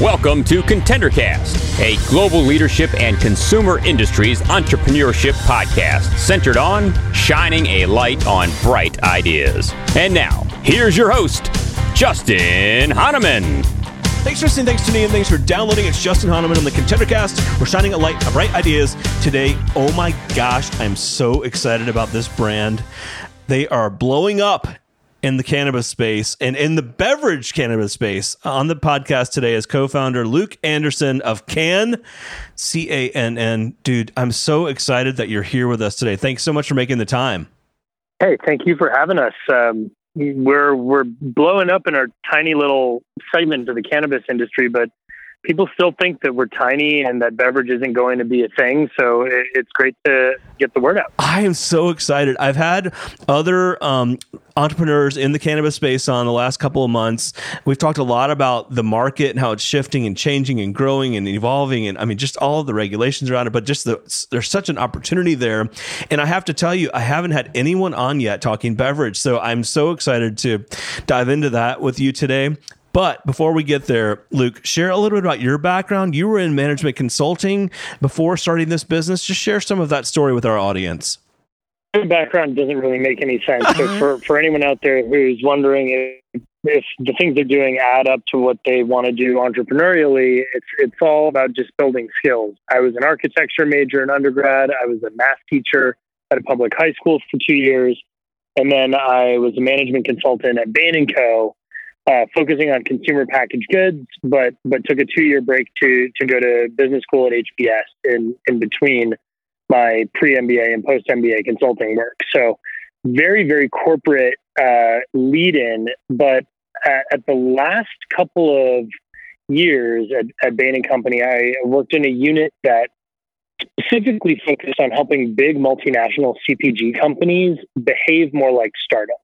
Welcome to ContenderCast, a global leadership and consumer industries entrepreneurship podcast centered on shining a light on bright ideas. And now, here's your host, Justin Hahnemann. Thanks for listening, thanks tuning in, thanks for downloading. It's Justin Hahnemann on the ContenderCast. We're shining a light on bright ideas today. Oh my gosh, I'm so excited about this brand. They are blowing up in the cannabis space and in the beverage cannabis space. On the podcast today is co-founder Luke Anderson of Cann, C A N N. Dude, I'm so excited that you're here with us today. Thanks so much for making the time. Hey, thank you for having us. Um, we're we're blowing up in our tiny little segment of the cannabis industry, but people still think that we're tiny and that beverage isn't going to be a thing. So it's great to get the word out. I am so excited. I've had other um, entrepreneurs in the cannabis space on the last couple of months. We've talked a lot about the market and how it's shifting and changing and growing and evolving. And I mean, just all the regulations around it, but just the, there's such an opportunity there. And I have to tell you, I haven't had anyone on yet talking beverage. So I'm so excited to dive into that with you today. But before we get there, Luke, share a little bit about your background. You were in management consulting before starting this business. Just share some of that story with our audience. My background doesn't really make any sense. So uh-huh. for, for anyone out there who's wondering if, if the things they're doing add up to what they want to do entrepreneurially, it's it's all about just building skills. I was an architecture major in undergrad. I was a math teacher at a public high school for two years. And then I was a management consultant at Bain and Co uh, focusing on consumer packaged goods, but but took a two year break to to go to business school at HBS in in between my pre MBA and post MBA consulting work. So very very corporate uh, lead in, but at, at, the last couple of years at, at Bain and Company, I worked in a unit that specifically focused on helping big multinational CPG companies behave more like startups.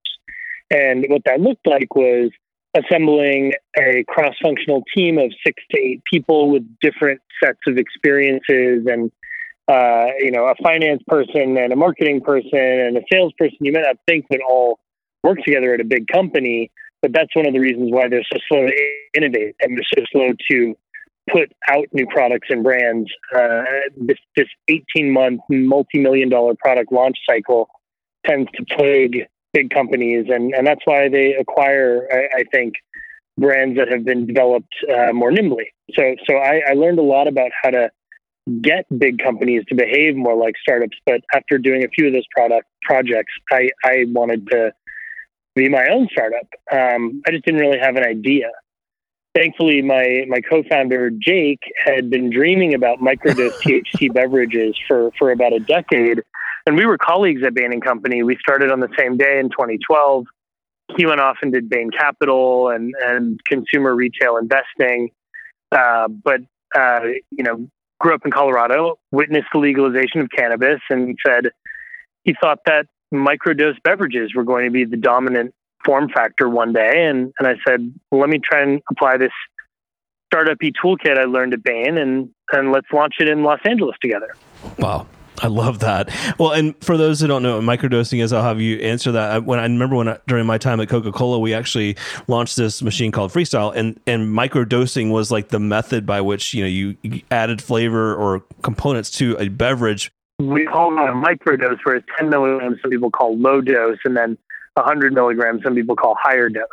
And what that looked like was assembling a cross functional team of six to eight people with different sets of experiences and uh, you know a finance person and a marketing person and a salesperson. You might not think would all work together at a big company but that's one of the reasons why they're so slow to innovate and they're so slow to put out new products and brands. Uh, this 18 month multi-million dollar product launch cycle tends to plague big companies, and and that's why they acquire, I, I think, brands that have been developed uh, more nimbly. So so I, I learned a lot about how to get big companies to behave more like startups. But after doing a few of those product projects, I I wanted to be my own startup. Um, I just didn't really have an idea. Thankfully, my my co-founder Jake had been dreaming about microdose THC beverages for for about a decade, and we were colleagues at Bain and Company. We started on the same day in 2012. He went off and did Bain Capital and and consumer retail investing, uh, but uh, you know grew up in Colorado, witnessed the legalization of cannabis, and said he thought that microdose beverages were going to be the dominant form factor one day. And and I said, well, let me try and apply this startup toolkit I learned at Bain, and and let's launch it in Los Angeles together. Wow. I love that. Well, and for those who don't know what microdosing is, I'll have you answer that. When I remember when I, during my time at Coca Cola, we actually launched this machine called Freestyle, and and microdosing was like the method by which you know you added flavor or components to a beverage. We call it a microdose, where it's 10 milligrams. Some people call low dose, and then 100 milligrams. Some people call higher dose.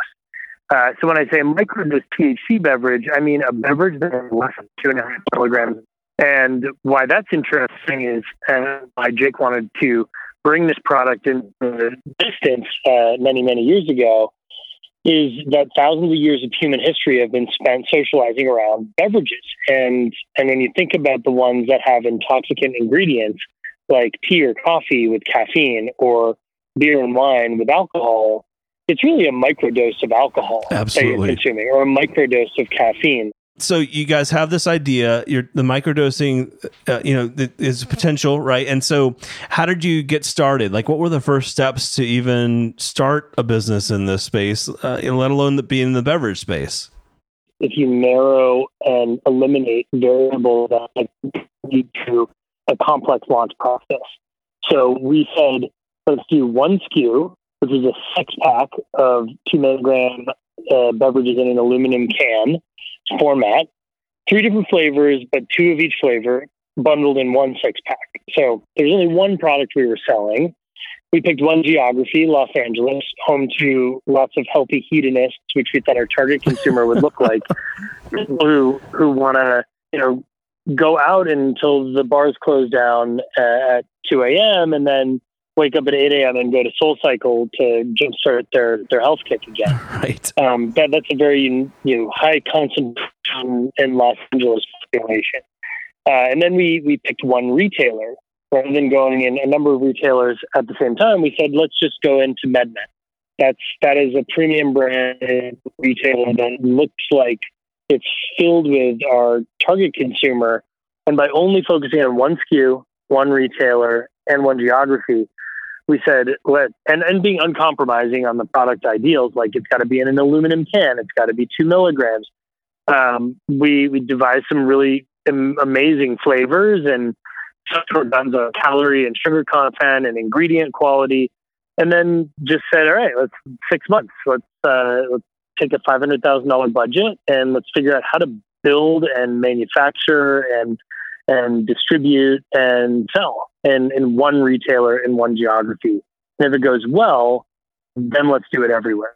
Uh, so when I say microdose THC beverage, I mean a beverage that is less than two and a half milligrams and why that's interesting is uh, why Jake wanted to bring this product in the distance uh, many, many years ago is that thousands of years of human history have been spent socializing around beverages. And, and when you think about the ones that have intoxicant ingredients like tea or coffee with caffeine or beer and wine with alcohol, it's really a microdose of alcohol Absolutely. that you're consuming or a microdose of caffeine so you guys have this idea you're the microdosing uh, you know is potential right? And so how did you get started? Like what were the first steps to even start a business in this space uh, let alone the, being in the beverage space? If you narrow and eliminate variables that lead to a complex launch process. So we said let's do one SKU which is a six pack of two milligram uh, beverages in an aluminum can format. Three different flavors, but two of each flavor bundled in one six pack. So there's only one product we were selling. We picked one geography, Los Angeles, home to lots of healthy hedonists, which we thought our target consumer would look like, who who want to you know go out until the bars close down uh, at 2 a.m. and then wake up at 8 a.m. and go to Soul Cycle to jumpstart their, their health kick again. Right. Um, that, that's a very you know high concentration in Los Angeles population. Uh, and then we, we picked one retailer rather than going in a number of retailers at the same time. We said, let's just go into MedMen. That's, that is a premium brand retailer that looks like it's filled with our target consumer. And by only focusing on one SKU, one retailer, and one geography, we said let and, and being uncompromising on the product ideals, like it's got to be in an aluminum can, it's got to be two milligrams. Um, we we devised some really amazing flavors and done on calorie and sugar content and ingredient quality, and then just said, all right, let's six months, let's uh, let's take a five hundred thousand dollar budget and let's figure out how to build and manufacture and and distribute and sell in, in one retailer in one geography. And if it goes well, then let's do it everywhere.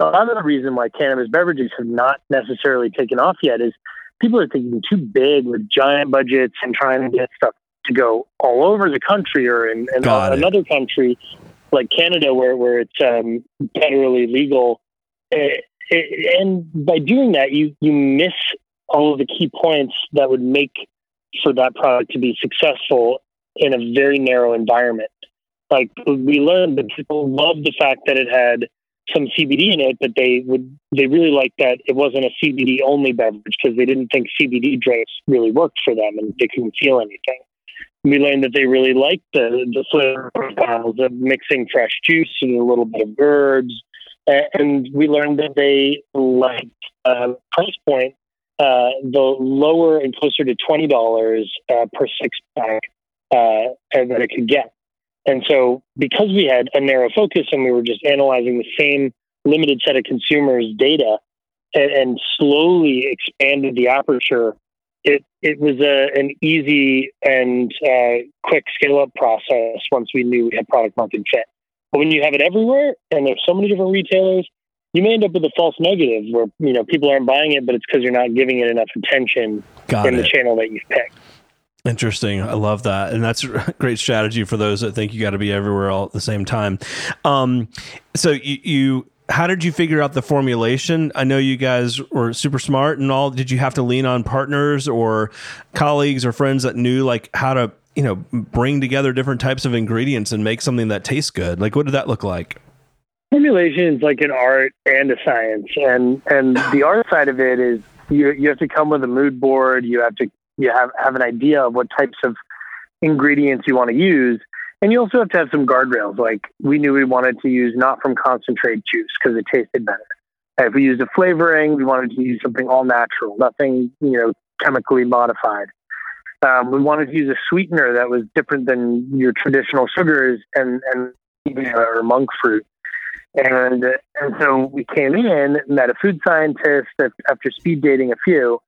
A lot of the reason why cannabis beverages have not necessarily taken off yet is people are thinking too big with giant budgets and trying to get stuff to go all over the country or in, in another country like Canada where, where it's um, federally legal. It, it, and by doing that, you, you miss all of the key points that would make for that product to be successful in a very narrow environment. Like we learned that people loved the fact that it had some CBD in it, but they would they really liked that it wasn't a CBD only beverage because they didn't think CBD drinks really worked for them and they couldn't feel anything. We learned that they really liked the the flavor profiles of mixing fresh juice and a little bit of herbs, and we learned that they liked uh, price point uh, the lower and closer to twenty dollars uh, per six pack uh, that it could get. And so, because we had a narrow focus and we were just analyzing the same limited set of consumers' data and, and slowly expanded the aperture, it it was a, an easy and uh, quick scale up process once we knew we had product market fit. But when you have it everywhere and there's so many different retailers, you may end up with a false negative where you know people aren't buying it, but it's because you're not giving it enough attention Got in it. the channel that you've picked. Interesting. I love that. And that's a great strategy for those that think you got to be everywhere all at the same time. Um, so you, you, how did you figure out the formulation? I know you guys were super smart and all. Did you have to lean on partners or colleagues or friends that knew like how to, you know, bring together different types of ingredients and make something that tastes good? Like, what did that look like? Formulation is like an art and a science, and and the art side of it is you you have to come with a mood board. You have to you have, have an idea of what types of ingredients you want to use. And you also have to have some guardrails. Like we knew we wanted to use not from concentrate juice because it tasted better. If we used a flavoring, we wanted to use something all natural, nothing, you know, chemically modified. Um, we wanted to use a sweetener that was different than your traditional sugars and, and even or monk fruit. And, and so we came in, met a food scientist after speed dating a few,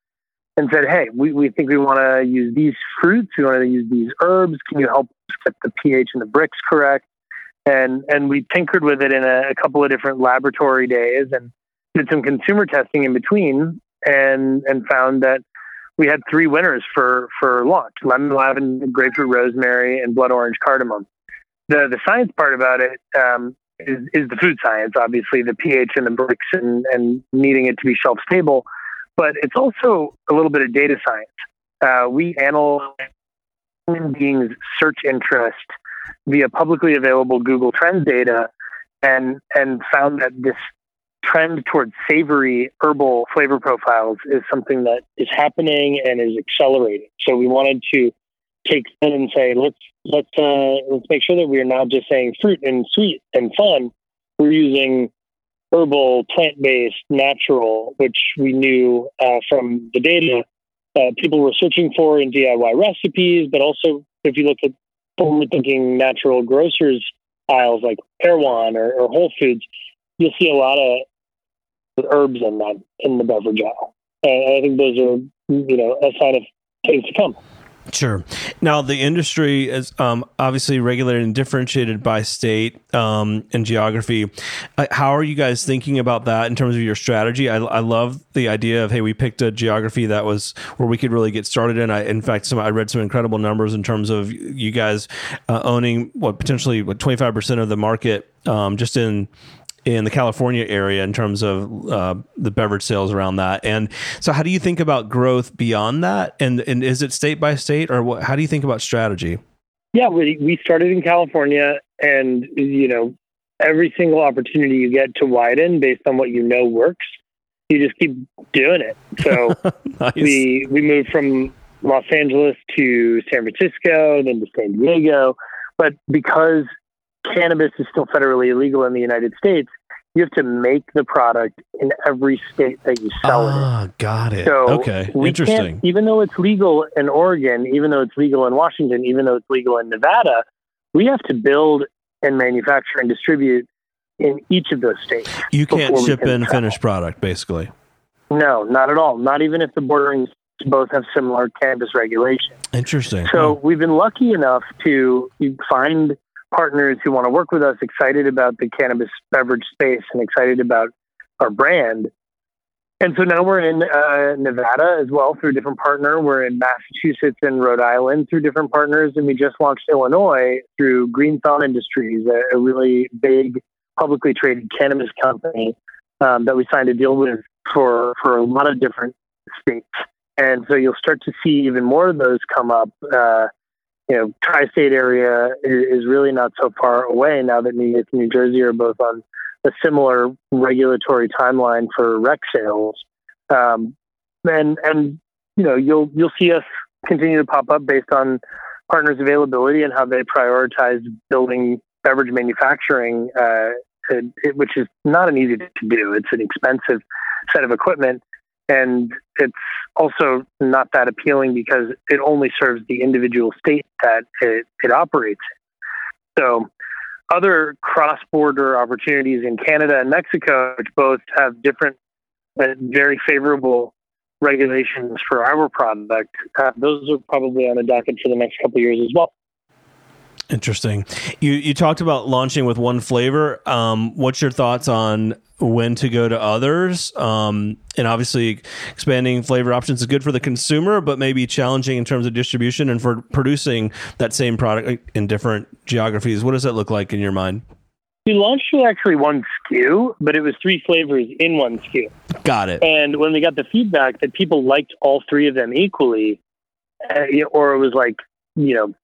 and said, "Hey, we, we think we want to use these fruits. We want to use these herbs. Can you help us get the pH and the Brix correct?" And and we tinkered with it in a, a couple of different laboratory days and did some consumer testing in between, and and found that we had three winners for for launch: lemon lavender, grapefruit rosemary, and blood orange cardamom. The the science part about it um, is is the food science, obviously the pH and the Brix and and needing it to be shelf stable but it's also a little bit of data science. Uh, we analyze human beings' search interest via publicly available Google Trends data, and and found that this trend towards savory herbal flavor profiles is something that is happening and is accelerating. So we wanted to take that and say let's let's uh, let's make sure that we are not just saying fruit and sweet and fun. We're using herbal, plant based, natural, which we knew uh, from the data uh, people were searching for in DIY recipes, but also if you look at forward thinking natural grocers aisles like Erewhon or, or Whole Foods, you'll see a lot of herbs in that in the beverage aisle. And I think those are, you know, a sign of things to come. Sure. Now, the industry is um, obviously regulated and differentiated by state um, and geography. Uh, how are you guys thinking about that in terms of your strategy? I, I, love the idea of hey, we picked a geography that was where we could really get started in. I, in fact, some I read some incredible numbers in terms of you guys uh, owning what potentially what twenty five percent of the market um, just in in the California area in terms of uh, the beverage sales around that. And so, how do you think about growth beyond that? And and is it state by state, or what, how do you think about strategy? Yeah, we we started in California, and you know, every single opportunity you get to widen based on what you know works, you just keep doing it. So nice. we we moved from Los Angeles to San Francisco, then to San Diego, but because cannabis is still federally illegal in the United States, you have to make the product in every state that you sell ah, it. Ah, got it. So okay, interesting. Even though it's legal in Oregon, even though it's legal in Washington, even though it's legal in Nevada, we have to build and manufacture and distribute in each of those states. You can't ship in finished product, basically. No, not at all. Not even if the bordering states both have similar cannabis regulations. Interesting. So oh. we've been lucky enough to find partners who want to work with us, excited about the cannabis beverage space and excited about our brand. And so now we're in uh, Nevada as well through a different partner. We're in Massachusetts and Rhode Island through different partners. And we just launched Illinois through Green Thumb Industries, a, a really big publicly traded cannabis company um, that we signed a deal with for, for a lot of different states. And so you'll start to see even more of those come up. Uh, you know, tri-state area is, really not so far away now that New York and New Jersey are both on a similar regulatory timeline for rec sales. Um, and and you know, you'll you'll see us continue to pop up based on partners' availability and how they prioritize building beverage manufacturing, uh, it, which is not an easy to do. It's an expensive set of equipment, and it's also not that appealing because it only serves the individual state that it, it operates in. So, other cross border opportunities in Canada and Mexico, which both have different but very favorable regulations for our product, uh, those are probably on the docket for the next couple years as well. Interesting. You you talked about launching with one flavor. Um, what's your thoughts on when to go to others? Um, and obviously, expanding flavor options is good for the consumer, but maybe challenging in terms of distribution and for producing that same product in different geographies. What does that look like in your mind? We launched with actually one SKU, but it was three flavors in one SKU. Got it. And when we got the feedback that people liked all three of them equally, uh, or it was like you know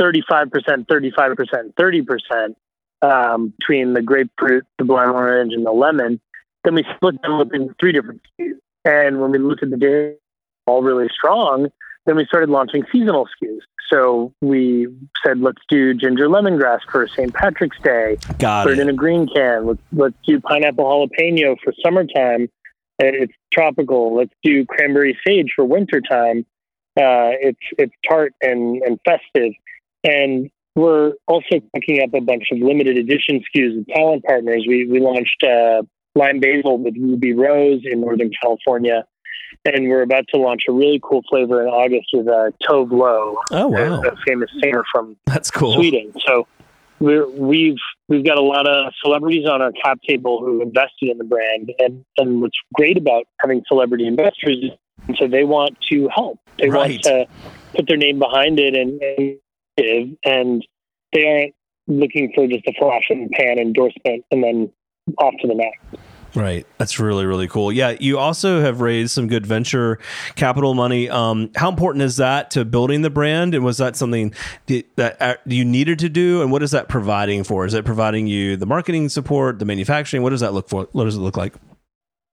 35%, 35%, 30% um, between the grapefruit, the blood orange, and the lemon. Then we split them up in three different SKUs. And when we looked at the data, all really strong, then we started launching seasonal SKUs. So we said, let's do ginger lemongrass for St. Patrick's Day. Got Put it. it in a green can. Let's, let's do pineapple jalapeno for summertime. It's tropical. Let's do cranberry sage for wintertime. Uh, it's it's tart and, and festive. And we're also picking up a bunch of limited edition SKUs with talent partners. We, we launched uh, Lime Basil with Ruby Rose in Northern California. And we're about to launch a really cool flavor in August with uh, Tove Lo, oh, wow. a, famous singer from That's cool. Sweden. So we're, we've we've got a lot of celebrities on our cap table who invested in the brand, and and what's great about having celebrity investors is so they want to help. They right. want to put their name behind it and, and and they aren't looking for just a flash and pan endorsement and then off to the next. Right. That's really, really cool. Yeah. You also have raised some good venture capital money. Um, how important is that to building the brand? And was that something that uh, you needed to do? And what is that providing for? Is it providing you the marketing support, the manufacturing? What does that look for? What does it look like?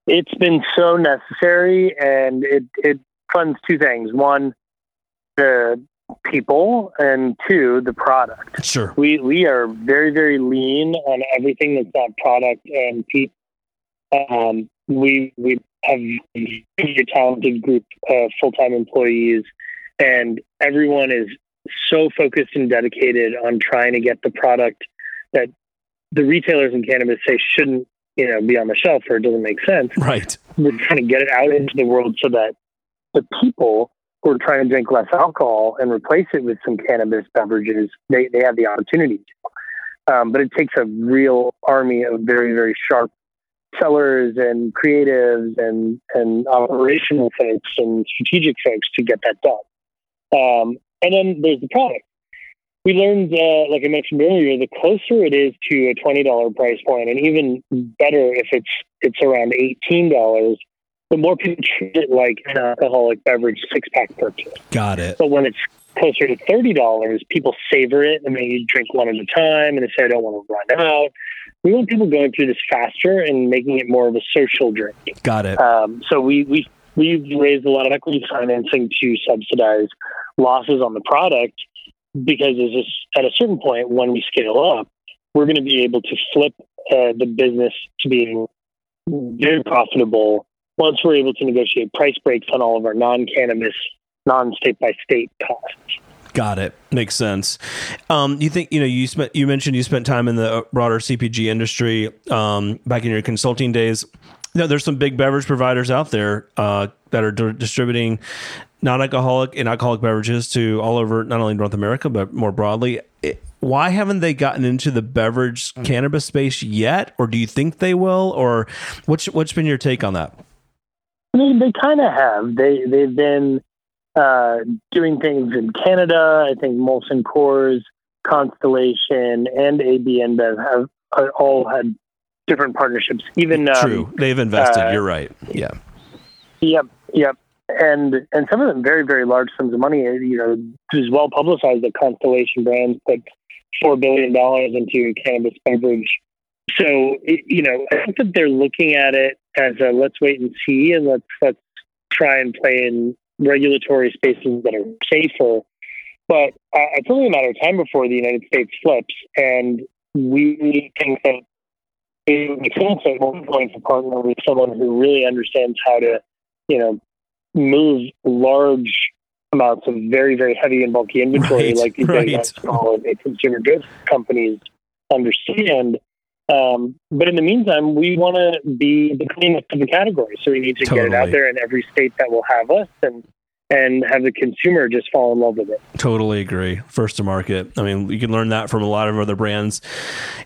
It's been so necessary and it, it funds two things. One, the people and two the product sure we we are very very lean on everything that's not product and people um, we we have a very talented group of full-time employees and everyone is so focused and dedicated on trying to get the product that the retailers in cannabis say shouldn't you know be on the shelf or it doesn't make sense. Right. We're trying to get it out into the world so that the people who are trying to drink less alcohol and replace it with some cannabis beverages, they, they have the opportunity to. Um, but it takes a real army of very, very sharp sellers and creatives and, and operational folks and strategic folks to get that done. Um, and then there's the product. We learned, uh, like I mentioned earlier, the closer it is to a twenty dollar price point, and even better if it's it's around eighteen dollars, the more people treat it like an alcoholic beverage six pack purchase. Got it. But when it's closer to thirty dollars, people savor it and they drink one at a time, and they say, "I don't want to run out." We want people going through this faster and making it more of a social drink. Got it. Um, so we we we've raised a lot of equity financing to subsidize losses on the product because at a certain point when we scale up, we're going to be able to flip uh, the business to being very profitable once we're able to negotiate price breaks on all of our non-cannabis, non-state by state costs. Got it. Makes sense. Um, you think you know you spent you mentioned you spent time in the broader CPG industry um, back in your consulting days. You know, there's some big beverage providers out there uh, that are d- distributing non-alcoholic and alcoholic beverages to all over not only North America but more broadly. It, why haven't they gotten into the beverage cannabis space yet, or do you think they will? Or what's what's been your take on that? I mean, they kind of have. They they've been uh, doing things in Canada. I think Molson Coors, Constellation, and AB InBev have uh, all had different partnerships. Even um, true, they've invested. Uh, you're right. Yeah. Yep. Yep. And and some of them very very large sums of money. You know, it was well publicized that Constellation Brands put four billion dollars into cannabis beverage. So you know, I think that they're looking at it as a let's wait and see, and let's let's try and play in regulatory spaces that are safer. But uh, it's only a matter of time before the United States flips, and we think that it makes sense one point to partner with someone who really understands how to, you know, move large amounts of very, very heavy and bulky inventory, right, like these right. small and consumer goods companies understand. Um, but in the meantime, we want to be the cleanest of the category, so we need to totally. get it out there in every state that will have us, and and have the consumer just fall in love with it. Totally agree. First to market. I mean, you can learn that from a lot of other brands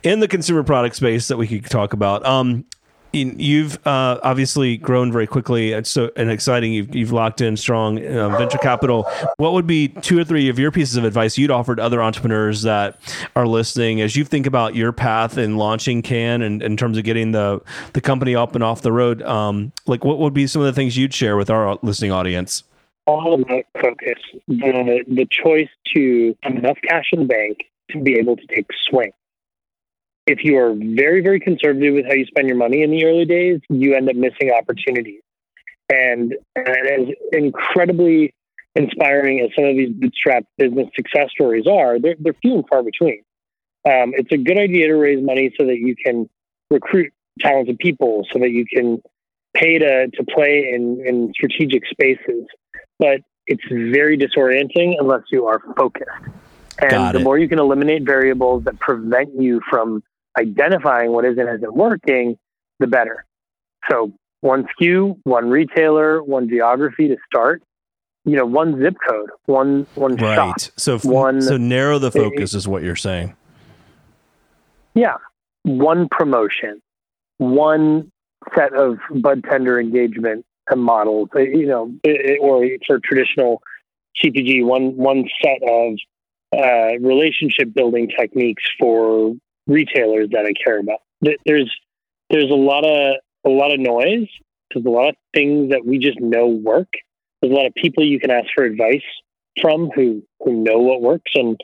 in the consumer product space that we could talk about. Um, you've uh, obviously grown very quickly. It's so and exciting. You've, you've locked in strong uh, venture capital. What would be two or three of your pieces of advice you'd offer to other entrepreneurs that are listening as you think about your path in launching Cann and in terms of getting the the company up and off the road? Um, like, what would be some of the things you'd share with our listening audience? All about focus. The the choice to have enough cash in the bank to be able to take swing if you are very, very conservative with how you spend your money in the early days, you end up missing opportunities. And, and as incredibly inspiring as some of these bootstrap business success stories are, they're, they're few and far between. Um, it's a good idea to raise money so that you can recruit talented people, so that you can pay to, to play in, in strategic spaces. But it's very disorienting unless you are focused. And the more you can eliminate variables that prevent you from identifying what is and isn't working, the better. So one SKU, one retailer, one geography to start. You know, one zip code, one one Right. shop. So One- so narrow the focus is what you're saying. Yeah, one promotion, one set of bud tender engagement models. uh, You know, i- i- or for traditional CPG, one one set of uh, relationship building techniques for retailers that I care about. There's there's a lot of a lot of noise. There's a lot of things that we just know work. There's a lot of people you can ask for advice from who who know what works, and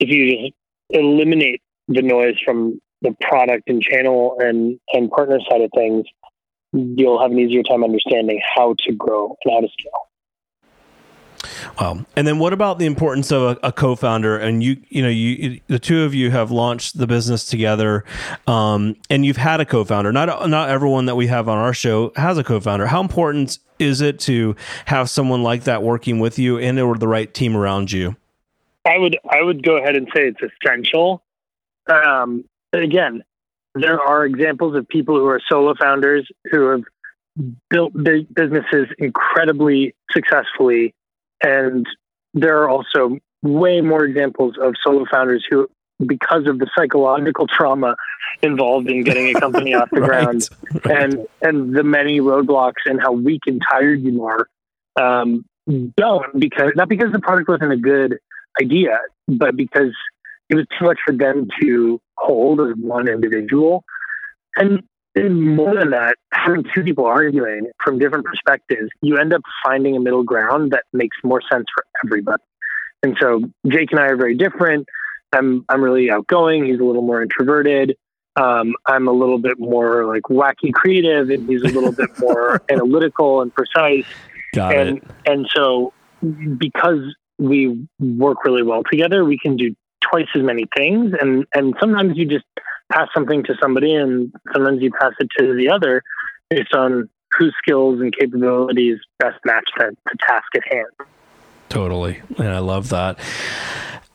if you just eliminate the noise from the product and channel and and partner side of things, you'll have an easier time understanding how to grow and how to scale. Wow. And then what about the importance of a, a co-founder? And you, you know, you, the two of you have launched the business together, um, and you've had a co-founder. Not not everyone that we have on our show has a co-founder. How important is it to have someone like that working with you and or the right team around you? I would I would go ahead and say it's essential. um, again, there are examples of people who are solo founders who have built big businesses incredibly successfully. And there are also way more examples of solo founders who, because of the psychological trauma involved in getting a company off the right. ground and, and the many roadblocks and how weak and tired you are, um, don't because not because the product wasn't a good idea, but because it was too much for them to hold as one individual. And, more than that, having two people arguing from different perspectives, you end up finding a middle ground that makes more sense for everybody. And so Jake and I are very different. I'm I'm really outgoing. He's a little more introverted. Um, I'm a little bit more like wacky creative, and he's a little bit more analytical and precise. Got and it. and so because we work really well together, we can do twice as many things. And and sometimes you just pass something to somebody, and sometimes you pass it to the other based on whose skills and capabilities best match the, the task at hand. Totally, and I love that.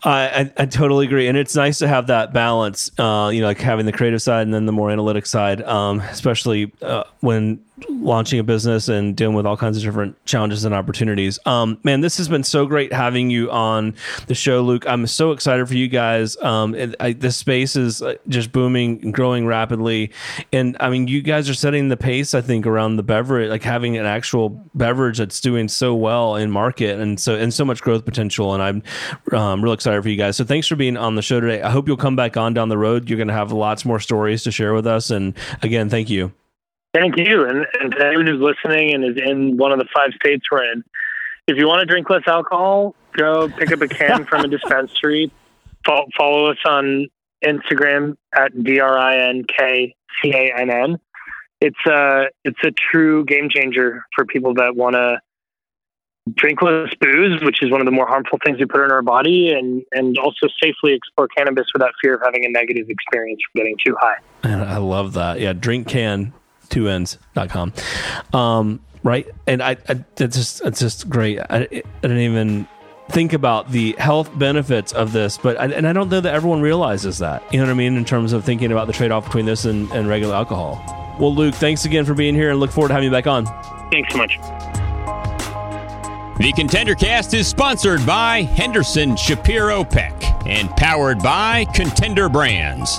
I, I, I, totally agree, and it's nice to have that balance. Uh, you know, like having the creative side and then the more analytic side, um, especially uh, when launching a business and dealing with all kinds of different challenges and opportunities. Um, man, this has been so great having you on the show, Luke. I'm so excited for you guys. Um, I, this space is uh, just booming and growing rapidly, and I mean, you guys are setting the pace. I think around the beverage, like having an actual beverage that's doing so well in market, and so and so much growth potential. And I'm um, real excited for you guys. So thanks for being on the show today. I hope you'll come back on down the road. You're going to have lots more stories to share with us. And again, thank you. Thank you. And, and to anyone who's listening and is in one of the five states we're in, if you want to drink less alcohol, go pick up a can from a dispensary. Follow, follow us on Instagram at D R I N K C A N N. It's a it's a true game changer for people that want to drink less booze, which is one of the more harmful things we put in our body, and and also safely explore cannabis without fear of having a negative experience from getting too high. And I love that. Yeah, drink can two ends.com. Um, right. And I, I, it's just, it's just great. I, I didn't even think about the health benefits of this, but, I, and I don't know that everyone realizes that, you know what I mean? In terms of thinking about the trade off between this and, and regular alcohol. Well, Luke, thanks again for being here and look forward to having you back on. Thanks so much. The Contender Cast is sponsored by Henderson Shapiro Peck and powered by Contender Brands.